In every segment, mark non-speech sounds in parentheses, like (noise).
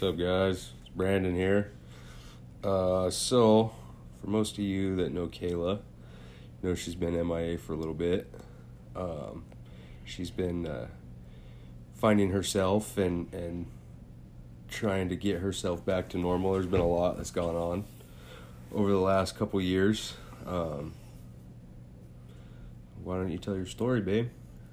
What's up, guys? It's Brandon here. Uh, so, for most of you that know Kayla, you know she's been MIA for a little bit. Um, she's been uh, finding herself and and trying to get herself back to normal. There's been a lot that's gone on over the last couple years. Um, why don't you tell your story, babe?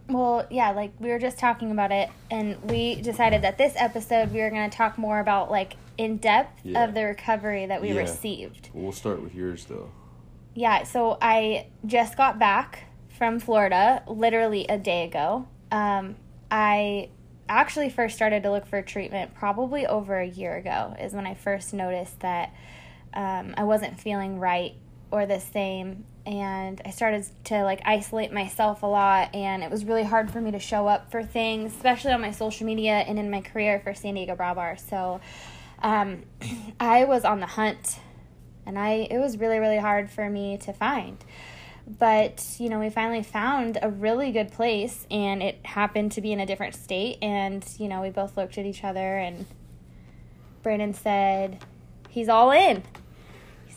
Well, yeah, like we were just talking about it, and we decided that this episode we were going to talk more about like in depth Yeah. of the recovery that we Yeah. received. We'll start with yours though. Yeah, so I just got back from Florida literally a day ago. Um, I actually first started to look for treatment probably over a year ago, is when I first noticed that um, I wasn't feeling right or the same. And I started to like isolate myself a lot, and it was really hard for me to show up for things, especially on my social media and in my career for San Diego Brow Bar. So um, (clears throat) I was on the hunt and I it was really really hard for me to find. But, you know, we finally found a really good place and it happened to be in a different state and, you know, we both looked at each other and Brandon said he's all in.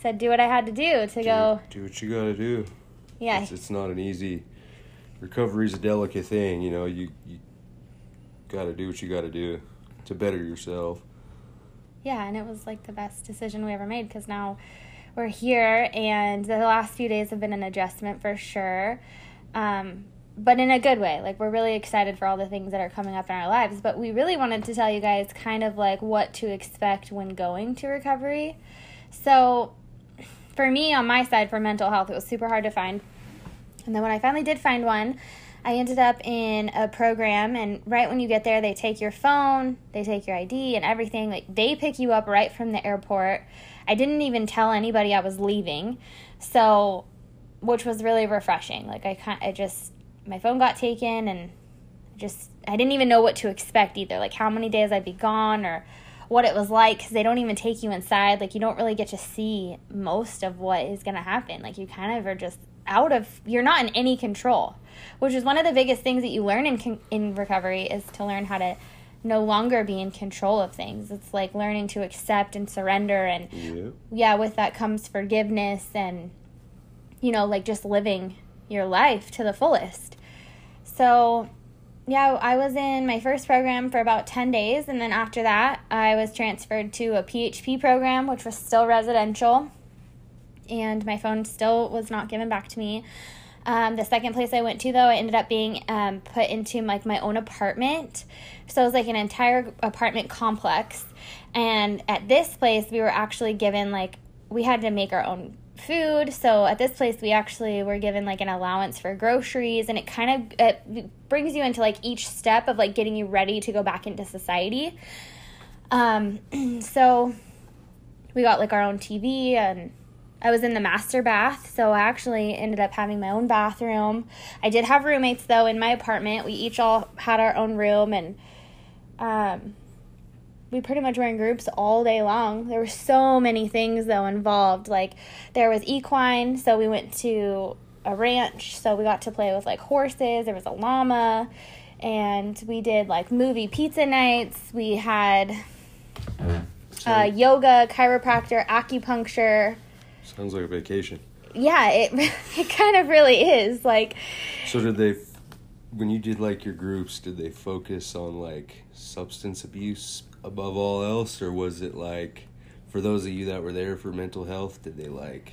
Said do what I had to do to go. Do, do what you gotta do. Yeah. It's, it's not an easy. Recovery's a delicate thing. You know, you you gotta do what you gotta do to better yourself. Yeah, and it was like the best decision we ever made because now we're here, and the last few days have been an adjustment for sure, um, but in a good way. Like, we're really excited for all the things that are coming up in our lives, but we really wanted to tell you guys kind of like what to expect when going to recovery. So, for me, on my side, for mental health, it was super hard to find. And then when I finally did find one, I ended up in a program, and right when you get there, they take your phone, they take your ID and everything. Like they pick you up right from the airport. I didn't even tell anybody I was leaving, so which was really refreshing. Like I kind, I just my phone got taken, and just I didn't even know what to expect either. Like how many days I'd be gone or what it was like because they don't even take you inside. Like you don't really get to see most of what is gonna happen. Like you kind of are just out of you're not in any control which is one of the biggest things that you learn in in recovery is to learn how to no longer be in control of things it's like learning to accept and surrender and Yeah. yeah with that comes forgiveness and you know like just living your life to the fullest so yeah i was in my first program for about 10 days and then after that i was transferred to a php program which was still residential and my phone still was not given back to me. Um, the second place I went to, though, I ended up being um, put into like my own apartment. So it was like an entire apartment complex. And at this place, we were actually given like we had to make our own food. So at this place, we actually were given like an allowance for groceries, and it kind of it brings you into like each step of like getting you ready to go back into society. Um, (clears throat) so we got like our own TV and I was in the master bath, so I actually ended up having my own bathroom. I did have roommates though in my apartment. We each all had our own room and um we pretty much were in groups all day long. There were so many things though involved. Like there was equine, so we went to a ranch, so we got to play with like horses. There was a llama, and we did like movie pizza nights. We had uh, yoga, chiropractor, acupuncture. Sounds like a vacation. Yeah, it (laughs) it kind of really is. Like So did they, when you did like your groups, did they focus on like substance abuse above all else, or was it like, for those of you that were there for mental health, did they like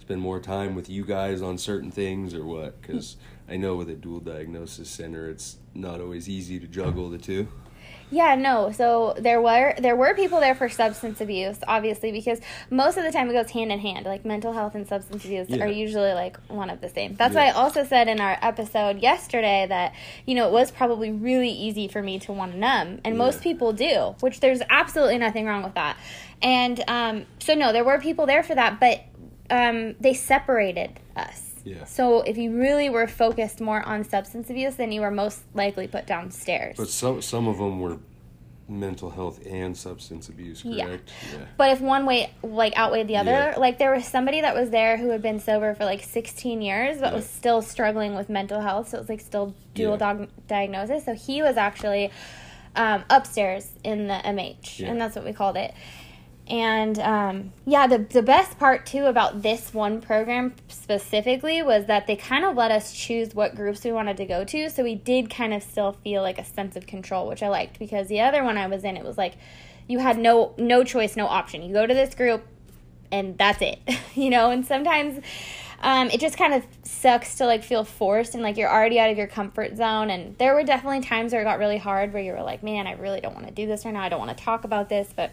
spend more time with you guys on certain things, or what? Because I know with a dual diagnosis center, it's not always easy to juggle the two. Yeah, no. So there were there were people there for substance abuse, obviously, because most of the time it goes hand in hand. Like mental health and substance abuse Yeah. are usually like one of the same. That's why I also said in our episode yesterday that you know it was probably really easy for me to want to numb, and most people do, which there's absolutely nothing wrong with that. And um, so no, there were people there for that, but um, they separated us. Yeah. So if you really were focused more on substance abuse, then you were most likely put downstairs. But some some of them were mental health and substance abuse, Yeah. correct? Yeah. But if one way like outweighed the other, Yeah. like there was somebody that was there who had been sober for like 16 years but Yeah. was still struggling with mental health, so it was like still dual Yeah. dog- diagnosis. So he was actually um, upstairs in the MH, Yeah. and that's what we called it. And um, yeah, the the best part too about this one program specifically was that they kind of let us choose what groups we wanted to go to, so we did kind of still feel like a sense of control, which I liked because the other one I was in, it was like you had no no choice, no option. You go to this group, and that's it, (laughs) you know. And sometimes um, it just kind of sucks to like feel forced and like you're already out of your comfort zone. And there were definitely times where it got really hard, where you were like, man, I really don't want to do this right now. I don't want to talk about this, but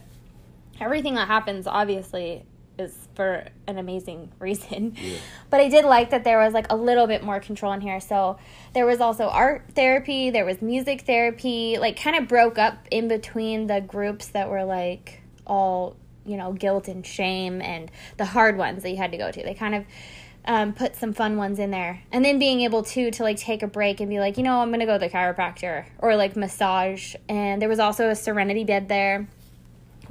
everything that happens obviously is for an amazing (laughs) reason. Yeah. But I did like that there was like a little bit more control in here. So there was also art therapy, there was music therapy, like kind of broke up in between the groups that were like all, you know, guilt and shame and the hard ones that you had to go to. They kind of um, put some fun ones in there. And then being able to to like take a break and be like, you know, I'm gonna go to the chiropractor or like massage. And there was also a serenity bed there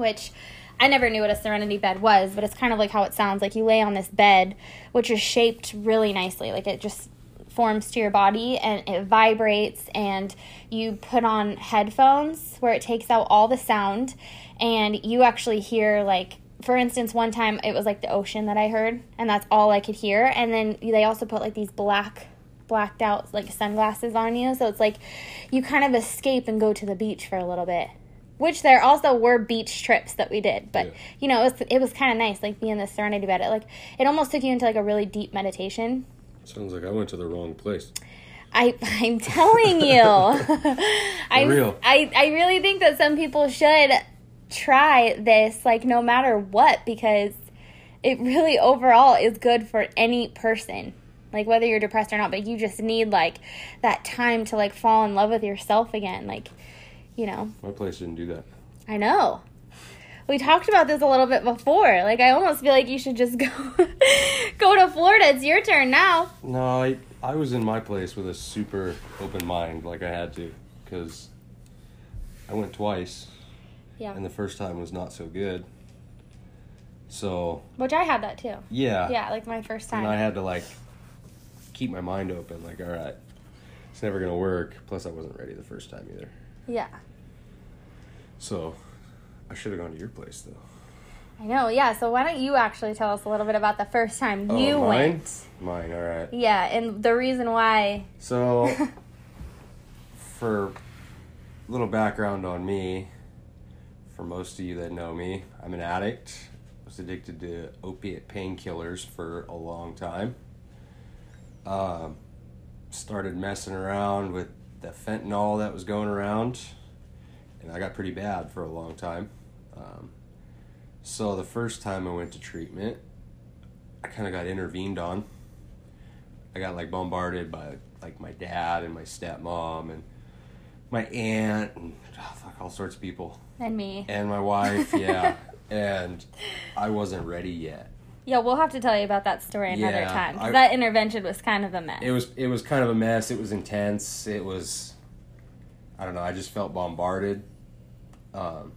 which I never knew what a serenity bed was, but it's kind of like how it sounds. Like you lay on this bed, which is shaped really nicely. Like it just forms to your body and it vibrates, and you put on headphones where it takes out all the sound, and you actually hear like. For instance, one time it was like the ocean that I heard, and that's all I could hear. And then they also put like these black blacked out like sunglasses on you so it's like you kind of escape and go to the beach for a little bit which there also were beach trips that we did but Yeah. you know it was, it was kind of nice like being in the serenity bed it like it almost took you into like a really deep meditation Sounds like I went to the wrong place. I I'm telling you, (laughs) I, real. I I really think that some people should try this, like no matter what, because it really overall is good for any person, like whether you're depressed or not. But you just need like that time to like fall in love with yourself again, like you know. My place didn't do that. I know. We talked about this a little bit before. Like I almost feel like you should just (laughs) go go to Florida. It's your turn now. No, I I was in my place with a super open mind, like I had to, because I went twice, Yeah. and the first time was not so good. So Which I had that too. yeah, Yeah, like my first time. and I had to like keep my mind open. Like, all right, it's never gonna work. Plus, I wasn't ready the first time either. Yeah. So I should have gone to your place though. I know, yeah. So why don't you actually tell us a little bit about the first time you oh, mine? went? Mine. All right. Yeah, and the reason why. So, for a little background on me, for most of you that know me, I'm an addict. Was addicted to opiate painkillers for a long time. Um, started messing around with the fentanyl that was going around, and I got pretty bad for a long time. Um, so the first time I went to treatment, I kind of got intervened on. I got like bombarded by like my dad and my stepmom and my aunt and oh, fuck all sorts of people And me. and my wife, yeah. (laughs) and I wasn't ready yet. Yeah, we'll have to tell you about that story another Yeah, time. I- that intervention was kind of a mess. It was it was kind of a mess. It was intense. It was I don't know. I just felt bombarded. Um,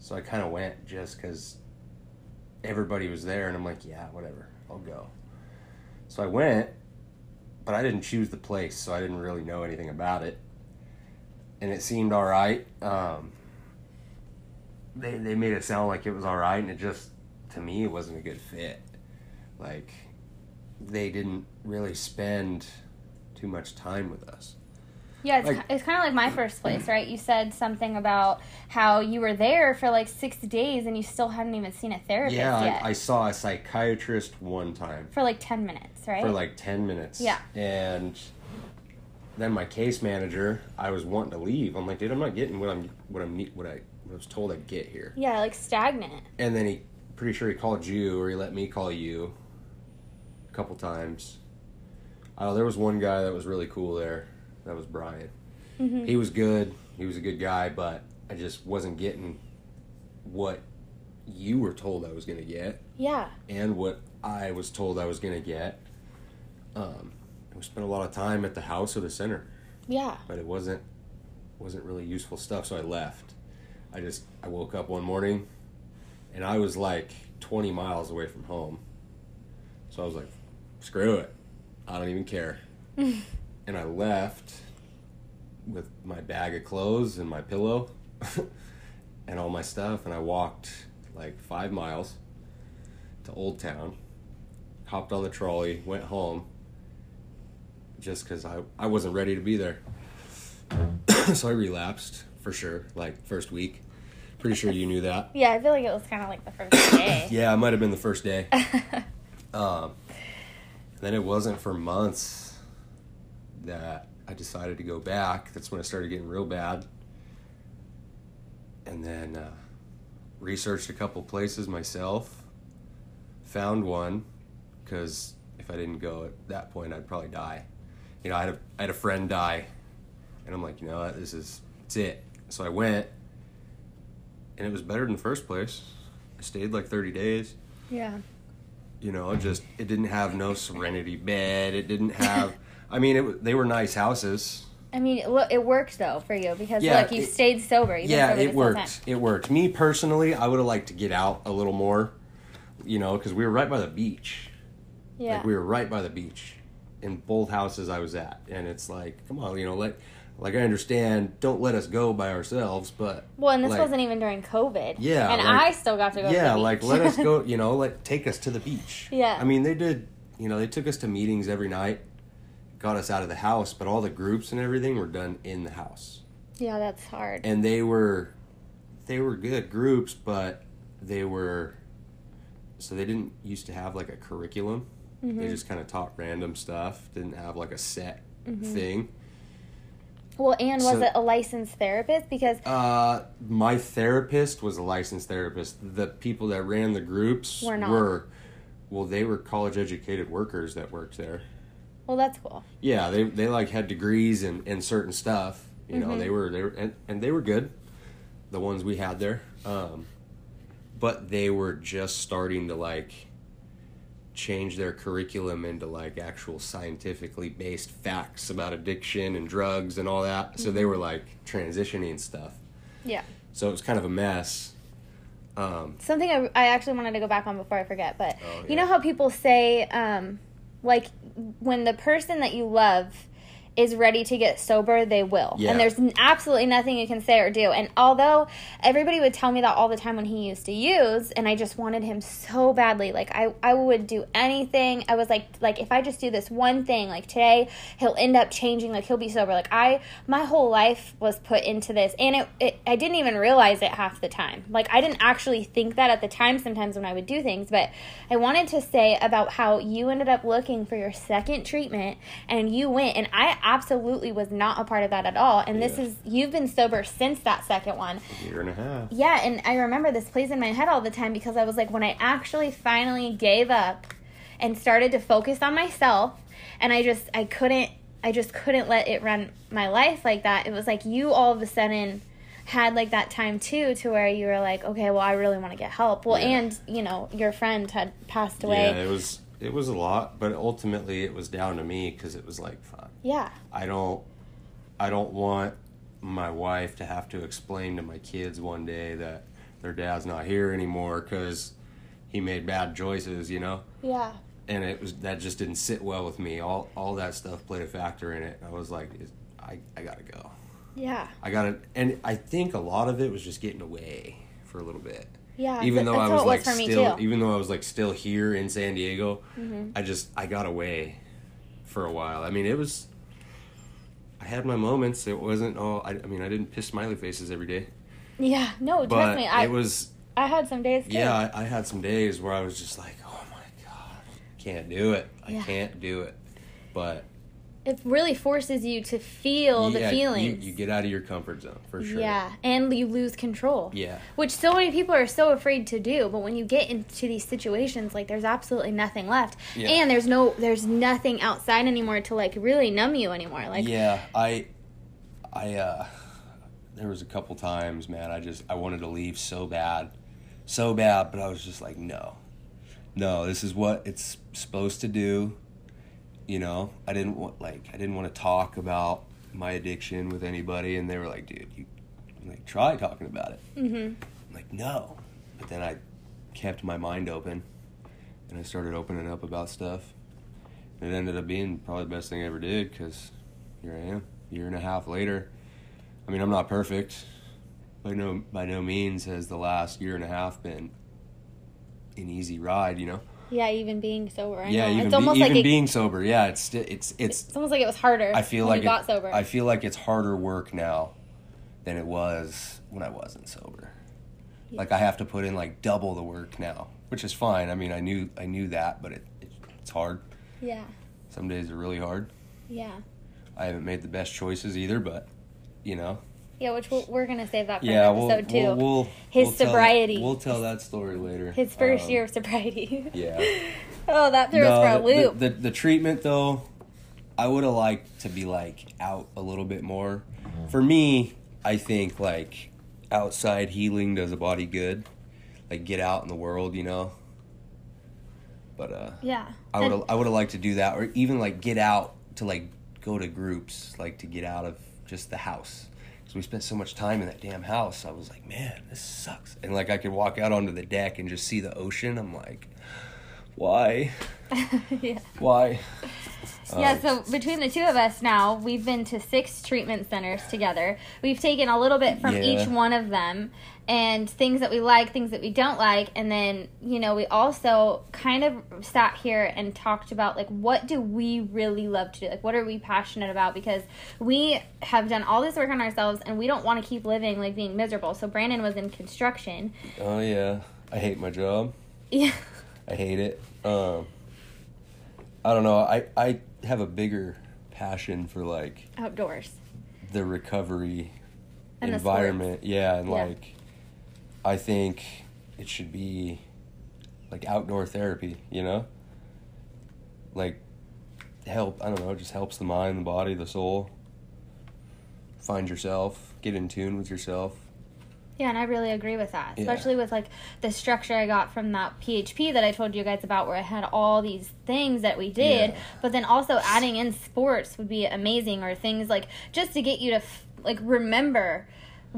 so I kind of went just because everybody was there, and I'm like, yeah, whatever, I'll go. So I went, but I didn't choose the place, so I didn't really know anything about it, and it seemed all right. Um, they they made it sound like it was all right, and it just to me it wasn't a good fit. Like they didn't really spend too much time with us. yeah, it's, like- it's kind of like my first place, right? You said something about how you were there for like six days and you still hadn't even seen a therapist yeah, yet. I, I saw a psychiatrist one time for like 10 minutes, right? for like 10 minutes. Yeah. And then my case manager, I was wanting to leave. I'm like, dude, I'm not getting what I'm what I'm ne- what I was told I'd get here. yeah, like stagnant. And then he pretty sure he called you or he let me call you couple times. Oh, there was one guy that was really cool there. That was Brian. Mhm. He was good. He was a good guy, but I just wasn't getting what you were told I was going to get Yeah. and what I was told I was going to get. Um, we spent a lot of time at the house or the center, Yeah. but it wasn't wasn't really useful stuff. So I left. I just I woke up one morning, and I was like 20 miles away from home. So I was like, screw it, I don't even care. (laughs) and I left with my bag of clothes and my pillow (laughs) and all my stuff, and I walked like five miles to Old Town, hopped on the trolley, went home, just because I, I wasn't ready to be there. (clears throat) so I relapsed for sure, like first week. Pretty sure you knew that. Yeah, I feel like it was kind of like the first day. (coughs) Yeah, it might have been the first day. (laughs) um, then it wasn't for months that I decided to go back. That's when it started getting real bad. And then uh, researched a couple places myself. Found one because if I didn't go at that point, I'd probably die. You know, I had a, I had a friend die, and I'm like, you know what, this is it's it. So I went, and it was better than the first place. I stayed like 30 days yeah. You know just it didn't have no serenity bed. It didn't have (laughs) i mean it they were nice houses. I mean, it, worked though for you because Yeah, look, you it- stayed sober. You've yeah sober it worked it worked me personally i would have liked to get out a little more you know because we were right by the beach. Yeah. like we were right by the beach in both houses i was at. And it's like come on you know let like i understand don't let us go by ourselves but well, and this like, wasn't even during COVID. Yeah, And like- I still got to go. to yeah the like let us go (laughs) you know like take us to the beach Yeah. i mean they did you know they took us to meetings every night got us out of the house but all the groups and everything were done in the house yeah, that's hard. and they were they were good groups but they were so they didn't used to have like a curriculum Mm-hmm. they just kind of taught random stuff didn't have like a set thing well, and was so- it a licensed therapist? Because Uh, my therapist was a licensed therapist. The people that ran the groups Were not. were well, they were college educated workers that worked there. well, that's cool. Yeah, they they like had degrees in, in certain stuff. You know, Mhm. they were they were and, and they were good. The ones we had there, um, but they were just starting to like change their curriculum into like actual scientifically based facts about addiction and drugs and all that. So they were like transitioning stuff. Yeah. So it was kind of a mess. Um, Something I, I actually wanted to go back on before I forget, but Oh, you know how people say, um, like, when the person that you love is ready to get sober, they will. Yeah. And there's absolutely nothing you can say or do. And although everybody would tell me that all the time when he used to use, and I just wanted him so badly, like I, I would do anything. I was like, like if I just do this one thing, like today, he'll end up changing. Like he'll be sober. Like I, my whole life was put into this, and it, it I didn't even realize it half the time. Like I didn't actually think that at the time. Sometimes when I would do things, but I wanted to say about how you ended up looking for your second treatment, and you went, and I absolutely was not a part of that at all. And this is you've been sober since that second one. year and a half. Yeah, and I remember this plays in my head all the time because I was like, when I actually finally gave up and started to focus on myself, and I just, I couldn't, I just couldn't let it run my life like that. It was like you all of a sudden had like that time too to where you were like, okay, well, I really want to get help. Well, Yeah. and, you know, your friend had passed away. Yeah, it was it was a lot, but ultimately it was down to me because it was like, fuck, Yeah. I don't, I don't want my wife to have to explain to my kids one day that their dad's not here anymore because he made bad choices, you know. Yeah. And it was that just didn't sit well with me. All all that stuff played a factor in it. I was like, I I gotta go. Yeah. I gotta, and I think a lot of it was just getting away for a little bit. Yeah. even th- though I was like was me still, even though I was like still here in San Diego, Mhm. I just I got away for a while. I mean, it was. I had my moments. It wasn't all. I, I mean, I didn't piss smiley faces every day, Yeah. No, but trust me. I, it was. I had some days too. Yeah, I, I had some days where I was just like, oh my god, can't do it. I Yeah. can't do it. But It really forces you to feel yeah, the feelings. You, you get out of your comfort zone for sure. Yeah, and you lose control. Yeah. Which so many people are so afraid to do, but when you get into these situations, like there's absolutely nothing left, Yeah. and there's no, there's nothing outside anymore to like really numb you anymore. Like, yeah, I, I, uh, there was a couple times, man. I just I wanted to leave so bad, so bad, but I was just like, no, no, this is what it's supposed to do. You know, I didn't want like I didn't want to talk about my addiction with anybody, and they were like, dude, you like try talking about it. mm-hmm. I'm like, no, but then I kept my mind open, and I started opening up about stuff. and It ended up being probably the best thing I ever did because here I am, year and a half later. I mean, I'm not perfect, by no by no means has the last year and a half been an easy ride. You know. Yeah, even being sober. I yeah, know. even it's be- almost even like it, being sober. Yeah, it's it's it's. it's almost like it was harder. I feel when like you it, got sober. I feel like it's harder work now than it was when I wasn't sober. Like I have to put in like double the work now, which is fine. I mean, I knew I knew that, but it, it it's hard. yeah, Some days are really hard. yeah, I haven't made the best choices either, but you know. Yeah. Which we'll, we're gonna save that for Yeah, an we'll, episode too. we'll, we'll His we'll tell- sobriety. we'll tell that story later. His first Um, year of sobriety. Yeah. (laughs) oh, that threw us for a the, the- loop. The, the, treatment though, I would have liked to be like out a little bit more. For me, I think like outside healing does a body good. Like get out in the world, you know. But uh yeah. I would I would have liked to do that or even like get out to like go to groups, like to get out of just the house. Cuz we spent so much time in that damn house. I was like, "Man, this sucks." And like I could walk out onto the deck and just see the ocean. I'm like, "Why? (laughs) yeah. Why?" Yeah, Um, so between the two of us now, we've been to six treatment centers together. We've taken a little bit from Yeah. each one of them and things that we like, things that we don't like, and then, you know, we also kind of sat here and talked about like what do we really love to do? Like what are we passionate about because we have done all this work on ourselves and we don't want to keep living like being miserable. So Brandon was in construction. Oh yeah, I hate my job. Yeah. I hate it. Um, I don't know. I I have a bigger passion for like Outdoors. the recovery And the environment. yeah, and Yeah. like I think it should be like outdoor therapy. You know, like help. I don't know. It just helps the mind, the body, the soul. Find yourself. Get in tune with yourself. Yeah, and I really agree with that, Yeah. especially with like the structure I got from that PHP that I told you guys about, where I had all these things that we did, Yeah. but then also adding in sports would be amazing, or things like just to get you to f- like remember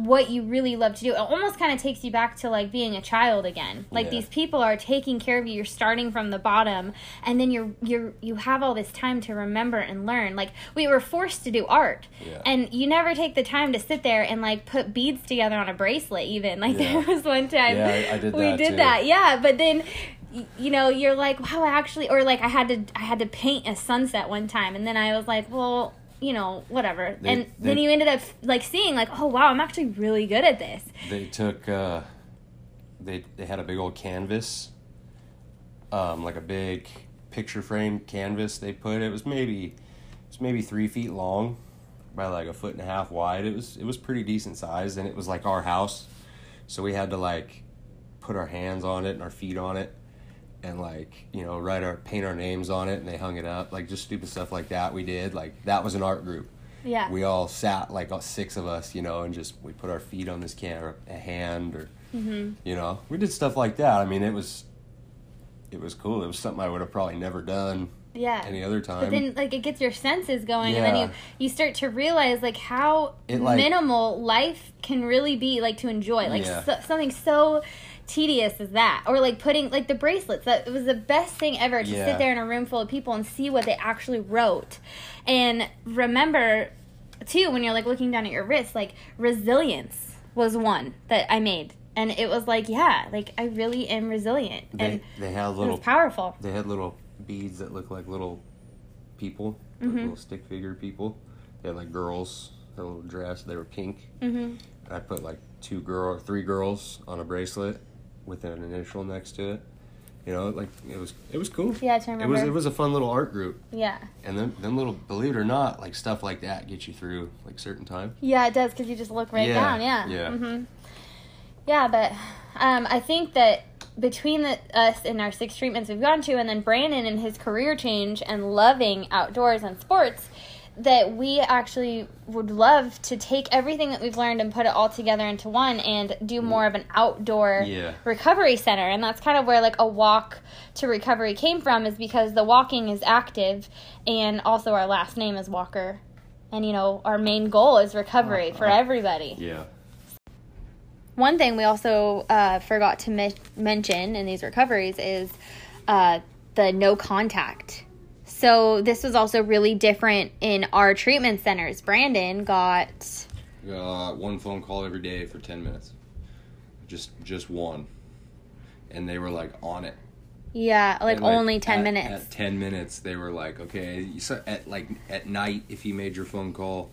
what you really love to do. It almost kind of takes you back to like being a child again. Like Yeah. these people are taking care of you. You're starting from the bottom, and then you're you're you have all this time to remember and learn. Like we were forced to do art, Yeah. and you never take the time to sit there and like put beads together on a bracelet. Even like Yeah. there was one time Yeah, I- I did we did too. that. Yeah, but then. You know, you're like, wow, I actually, or like I had to, I had to paint a sunset one time, and then I was like, well, you know, whatever. They- and then you ended up like seeing, like, oh wow, I'm actually really good at this. they took uh they they had a big old canvas um like a big picture frame canvas they put it was maybe it's maybe three feet long by like a foot and a half wide it was it was pretty decent size and it was like our house so we had to like put our hands on it and our feet on it and like you know write our paint our names on it and they hung it up like just stupid stuff like that we did like that was an art group Yeah. we all sat like all six of us, you know, and just we put our feet on this can or a hand or Mm-hmm. you know we did stuff like that. I mean, it was it was cool. It was something I would have probably never done yeah. any other time. But then, like, it gets your senses going, and then you you start to realize like how It, like- minimal life can really be, like to enjoy, like Yeah. so, something so tedious as that, or like putting like the bracelets. That it was the best thing ever to Yeah. sit there in a room full of people and see what they actually wrote, and remember too when you're like looking down at your wrist, like resilience was one that I made. And it was like, yeah, like I really am resilient, they and they had it was little powerful. they had little beads that look like little people, like Mhm. little stick figure people. They had like girls, their little dress. They were pink. hmm I put like two girl or three girls on a bracelet with an initial next to it. You know, like it was it was cool. Yeah, to It was it was a fun little art group. Yeah. And then, then little, believe it or not, like stuff like that gets you through like certain time. Yeah, it does because you just look right Yeah, down. Yeah. yeah. hmm Yeah, but um, I think that between the, us and our six treatments we've gone to, and then Brandon and his career change and loving outdoors and sports, that we actually would love to take everything that we've learned and put it all together into one and do more of an outdoor Yeah. recovery center. And that's kind of where like a walk to recovery came from, is because the walking is active, and also our last name is Walker. And you know, our main goal is recovery for everybody. Yeah. One thing we also uh, forgot to me- mention in these recoveries is uh, the no contact. So this was also really different in our treatment centers. Brandon got uh, one phone call every day for ten minutes, just just one, and they were like on it. Yeah, like, And, only 10 at- minutes. At ten minutes, they were like, okay, you saw- at like at night, if you made your phone call,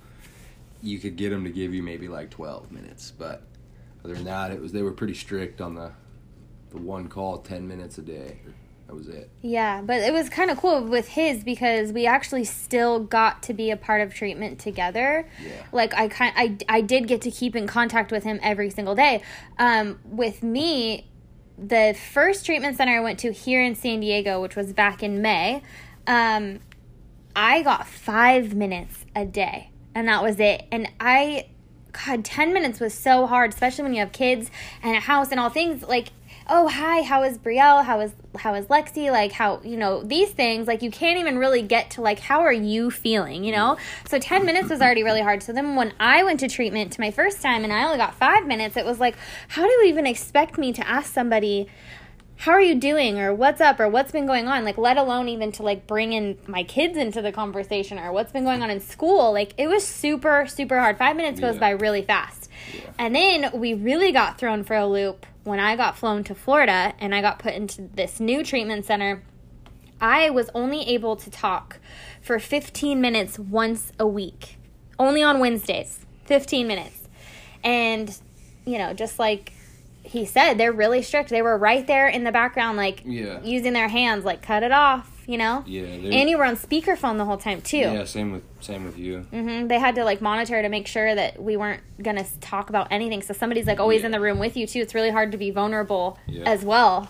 you could get them to give you maybe like twelve minutes, but other than that, it was they were pretty strict on the the one call, ten minutes a day. That was it. Yeah, but it was kind of cool with his because we actually still got to be a part of treatment together. Yeah. Like I kind I I did get to keep in contact with him every single day. Um with me the first treatment center I went to here in San Diego, which was back in May, um I got 5 minutes a day and that was it. And I God, 10 minutes was so hard, especially when you have kids and a house and all things like oh hi how is brielle? How is how is lexi? Like how you know these things like you can't even really get to like how are you feeling you know? So 10 minutes was already really hard. So then when i went to treatment to my first time and i only got five minutes it was like how do you even expect me to ask somebody how are you doing? Or what's up? Or what's been going on? Like let alone even to like bring in my kids into the conversation or what's been going on in school. Like it was super super hard. Five minutes goes by really fast. Yeah. and then we really got thrown for a loop when i got flown to florida and i got put into this new treatment center. I was only able to talk for 15 minutes once a week. Only on wednesdays. 15 minutes. And you know just like he said they're really strict they were right there in the background like Yeah. using their hands like cut it off you know Yeah. and you were on speakerphone the whole time too yeah. Same with same with you. hmm They had to like monitor to make sure that we weren't gonna talk about anything. So somebody's like always Yeah. in the room with you too. It's really hard to be vulnerable Yeah. as well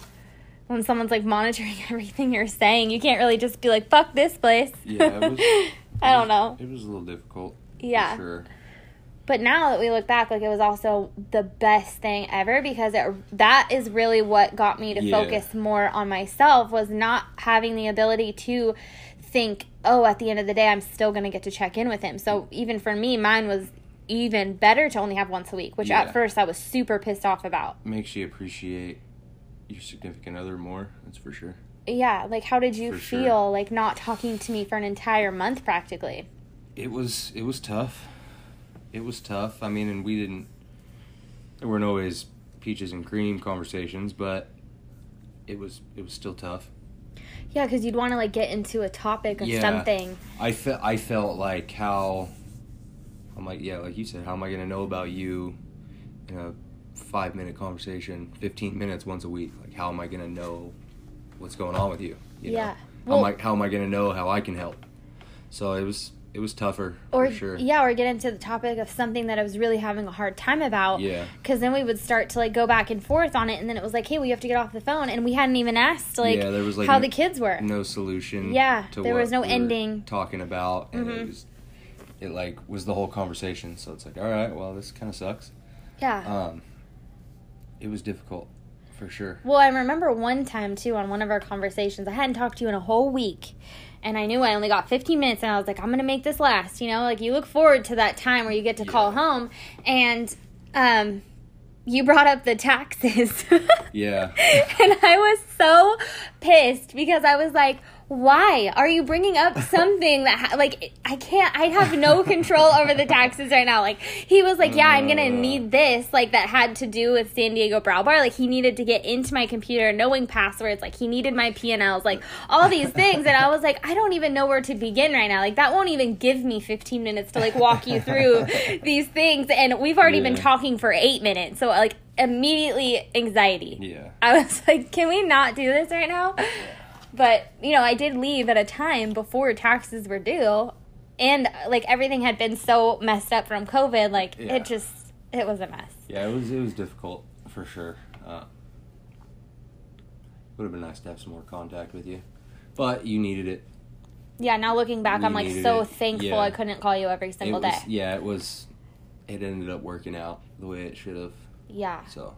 when someone's like monitoring (laughs) everything you're saying. You can't really just be like "fuck this place." Yeah. It was, (laughs) I don't know. It was a little difficult. for Yeah. Sure. But now that we look back, like it was also the best thing ever because it, that is really what got me to Yeah. focus more on myself was not having the ability to think, oh, at the end of the day, I'm still going to get to check in with him. So even for me, mine was even better to only have once a week, which Yeah. at first I was super pissed off about. Makes you appreciate your significant other more. That's for sure. Yeah, like how did you For sure. feel like not talking to me for an entire month practically? It was it was tough. It was tough. I mean, and we didn't. There weren't always peaches and cream conversations, but it was it was still tough. Yeah, because you'd want to like get into a topic of Yeah. something. I felt I felt like how I'm like yeah, like you said, how am I gonna know about you in a five minute conversation, fifteen minutes once a week? Like how am I gonna know what's going on with you? you know? Yeah. how am I how am I gonna know how I can help? So it was it was tougher or for sure. yeah or get into the topic of something that i was really having a hard time about Yeah. because then we would start to like go back and forth on it and then it was like hey we have to get off the phone and we hadn't even asked like, Yeah, there was, like, how n- the kids were no solution. Yeah, there was no we ending. talking about, and Mhm. it was it like was the whole conversation. So it's like, all right, well, this kind of sucks. yeah Um, it was difficult for sure. well i remember one time too on one of our conversations i hadn't talked to you in a whole week and i knew i only got 15 minutes and i was like i'm gonna make this last you know? Like you look forward to that time where you get to call home and um you brought up the taxes. (laughs) Yeah. and I was so pissed because I was like, why are you bringing up something that ha- like I can't I have no control over the taxes right now. Like he was like yeah I'm gonna Uh. need this like that had to do with San Diego Brow Bar. Like he needed to get into my computer knowing passwords. Like he needed my P&Ls like all these things. And I was like I don't even know where to begin right now. Like that won't even give me 15 minutes to like walk you through (laughs) these things. And we've already been talking for 8 minutes. So like immediately anxiety. Yeah. I was like, can we not do this right now? But, you know, I did leave at a time before taxes were due. And, like, everything had been so messed up from COVID. Like, Yeah. it just, it was a mess. Yeah, it was it was difficult for sure. Uh, would have been nice to have some more contact with you, but you needed it. Yeah, now looking back, We I'm, like, so it. thankful Yeah. I couldn't call you every single was, day. Yeah, it was. It ended up working out the way it should have. Yeah. So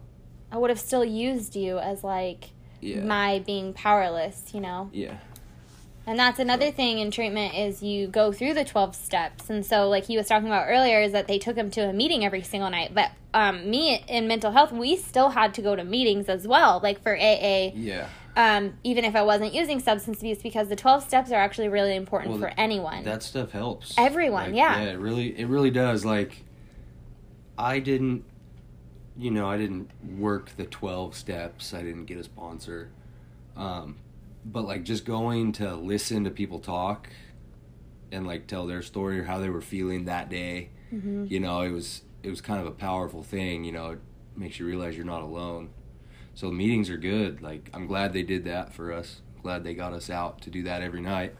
I would have still used you as, like, yeah. my being powerless, you know? yeah. And that's another thing in treatment is you go through the 12 steps. And so like he was talking about earlier is that they took him to a meeting every single night. But um, me in mental health, we still had to go to meetings as well, like for AA, Yeah. um, even if I wasn't using substance abuse because the 12 steps are actually really important Well, for anyone. That stuff helps. Everyone, Like, yeah. Yeah, it really, it really does. Like, I didn't, you know, I didn't work the 12 steps. I didn't get a sponsor. Um, but like just going to listen to people talk and like tell their story or how they were feeling that day, Mm-hmm. you know, it was it was kind of a powerful thing. You know, it makes you realize you're not alone. So meetings are good. Like I'm glad they did that for us. Glad they got us out to do that every night.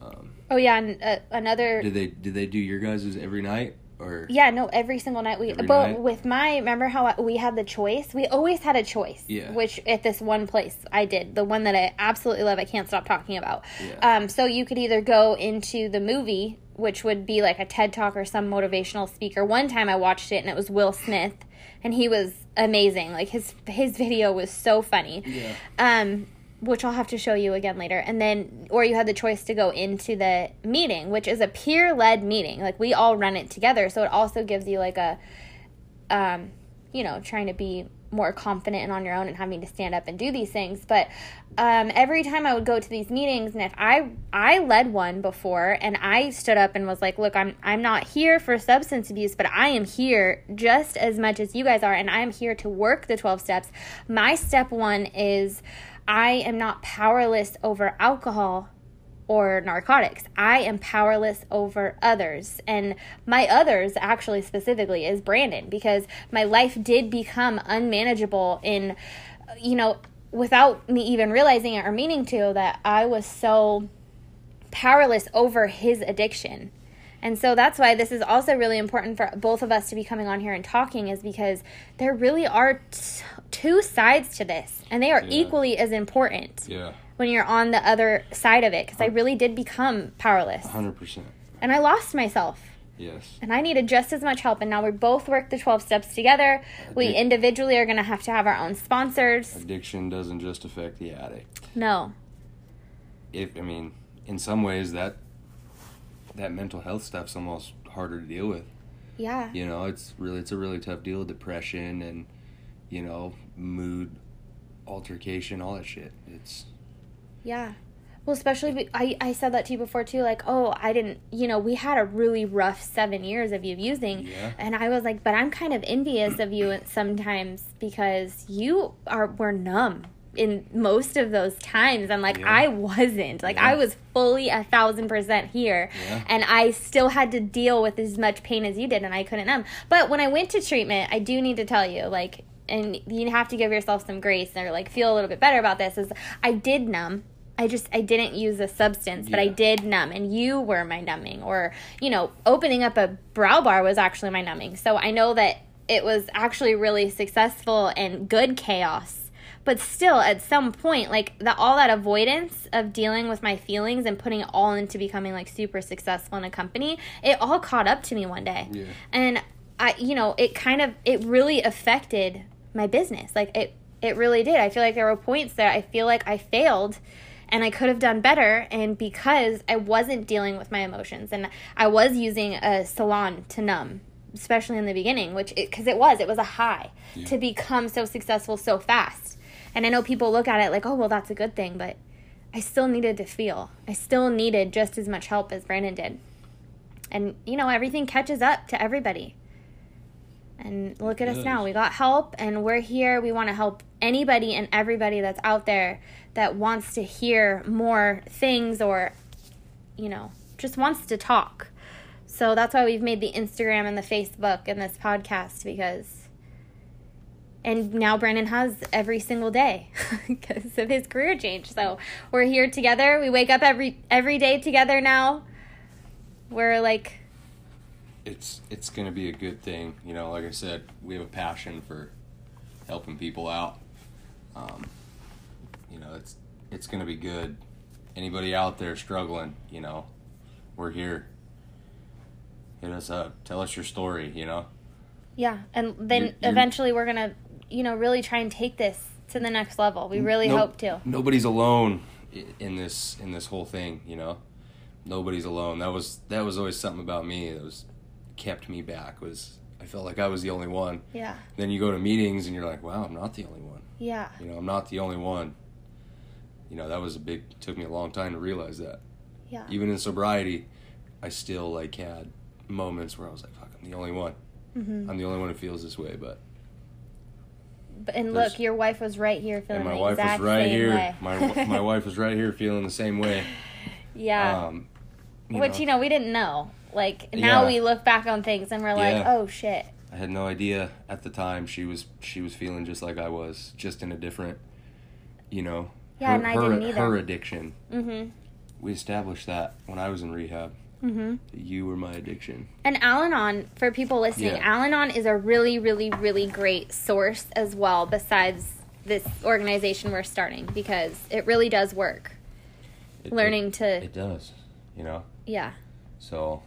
Um, Oh yeah, and uh, another did they did they do your guys' every night or Yeah, no, every single night we. But night? with my, remember how I- we had the choice? We always had a choice. Yeah. Which at this one place I did, the one that I absolutely love, I can't stop talking about. Yeah. Um, so you could either go into the movie, which would be like a TED talk or some motivational speaker. One time I watched it and it was Will Smith, and he was amazing. Like his his video was so funny. Yeah. Um, which I'll have to show you again later. And then, or you had the choice to go into the meeting, which is a peer led meeting. Like we all run it together. So it also gives you like a, um, you know, trying to be more confident and on your own and having to stand up and do these things. But um, every time I would go to these meetings, and if I I led one before, and I stood up and was like, "Look, I'm I'm not here for substance abuse, but I am here just as much as you guys are, and I am here to work the twelve steps. My step one is." I am not powerless over alcohol or narcotics. I am powerless over others. And my others, actually, specifically, is Brandon because my life did become unmanageable in, you know, without me even realizing it or meaning to, that I was so powerless over his addiction. And so that's why this is also really important for both of us to be coming on here and talking, is because there really are t- two sides to this, and they are Yeah. equally as important Yeah. when you're on the other side of it because I really did become powerless Hundred percent. and I lost myself Yes. and I needed just as much help and now we both work the 12 steps together. We individually are going to have to have our own sponsors. Addiction doesn't just affect the addict. No. If I mean, in some ways that that mental health stuff's almost harder to deal with. Yeah. You know, it's really it's a really tough deal. Depression and you know mood altercation, all that shit. It's Yeah. Well, especially I, I said that to you before too. Like, oh, I didn't, you know, we had a really rough seven years of you using, Yeah. and I was like, but I'm kind of envious of you sometimes because you are were numb in most of those times, and like Yeah. I wasn't. Like Yeah. I was fully a thousand percent here, Yeah. and I still had to deal with as much pain as you did, and I couldn't numb. But when I went to treatment, I do need to tell you, like, and you have to give yourself some grace or like feel a little bit better about this. Is I did numb. I just I didn't use a substance, but I did numb, and you were my numbing, or you know, opening up a brow bar was actually my numbing. So I know that it was actually really successful and good chaos. But still, at some point, like the all that avoidance of dealing with my feelings and putting it all into becoming like super successful in a company, it all caught up to me one day yeah. and i you know it kind of it really affected my business like it it really did i feel like there were points that i feel like i failed and i could have done better and because i wasn't dealing with my emotions and i was using a salon to numb especially in the beginning which because it, was it was a high Yeah. to become so successful so fast and i know people look at it like oh well that's a good thing but i still needed to feel. I still needed just as much help as brandon did. And you know everything catches up to everybody. And look at us now. We got help and we're here. We want to help anybody and everybody that's out there that wants to hear more things or you know just wants to talk. So that's why we've made the instagram and the facebook and this podcast because and now brandon has every single day (laughs) because of his career change so we're here together we wake up every every day together now we're like it's it's gonna be a good thing. You know, like I said, we have a passion for helping people out. Um, you know, it's it's gonna be good. Anybody out there struggling, you know, we're here. Hit us up. Tell us your story. You know. Yeah, and then You're- you're- eventually we're gonna, you know, really try and take this to the next level. We really Nope. hope to. Nobody's alone in this in this whole thing. You know, nobody's alone. That was that was always something about me that was kept me back. Was I felt like I was the only one. Yeah, Then you go to meetings and you're like, wow, I'm not the only one. yeah, You know, I'm not the only one. You know, that was a big. Took me a long time to realize that. yeah, Even in sobriety, I still like had moments where I was like, fuck, I'm the only one. Mm-hmm. I'm the only one who feels this way, but And There's- look, your wife was right here feeling and my the wife was right same here. way. My my (laughs) wife was right here feeling the same way. yeah. Um, Which you know we didn't know. Like now Yeah. we look back on things and we're like, Yeah. oh shit. I had no idea at the time she was she was feeling just like I was, just in a different, you know, Yeah, her, and I her, didn't either. her addiction. Mm-hmm. We established that when I was in rehab. Mm-hmm. You were my addiction. And Al-Anon, for people listening, Yeah. Al-Anon is a really, really, really great source as well. Besides this organization we're starting, because it really does work. It- Learning it, to, it does, you know. yeah, So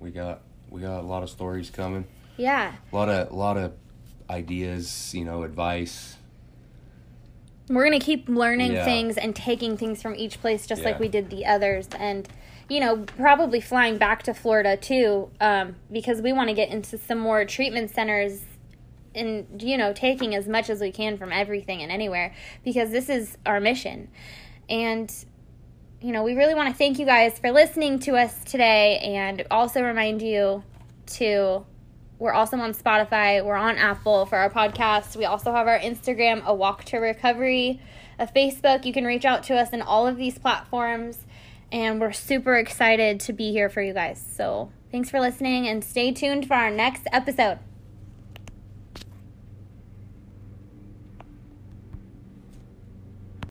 we got we got a lot of stories coming. yeah. A lot of a lot of ideas, you know, advice. We're gonna keep learning Yeah. things and taking things from each place, just like we did the others, and you know, probably flying back to Florida too, um, because we want to get into some more treatment centers and you know taking as much as we can from everything and anywhere because this is our mission. And you know we really want to thank you guys for listening to us today and also remind you to we're also on spotify we're on apple for our podcast. We also have our instagram a walk to recovery a facebook. You can reach out to us in all of these platforms and we're super excited to be here for you guys. So thanks for listening and stay tuned for our next episode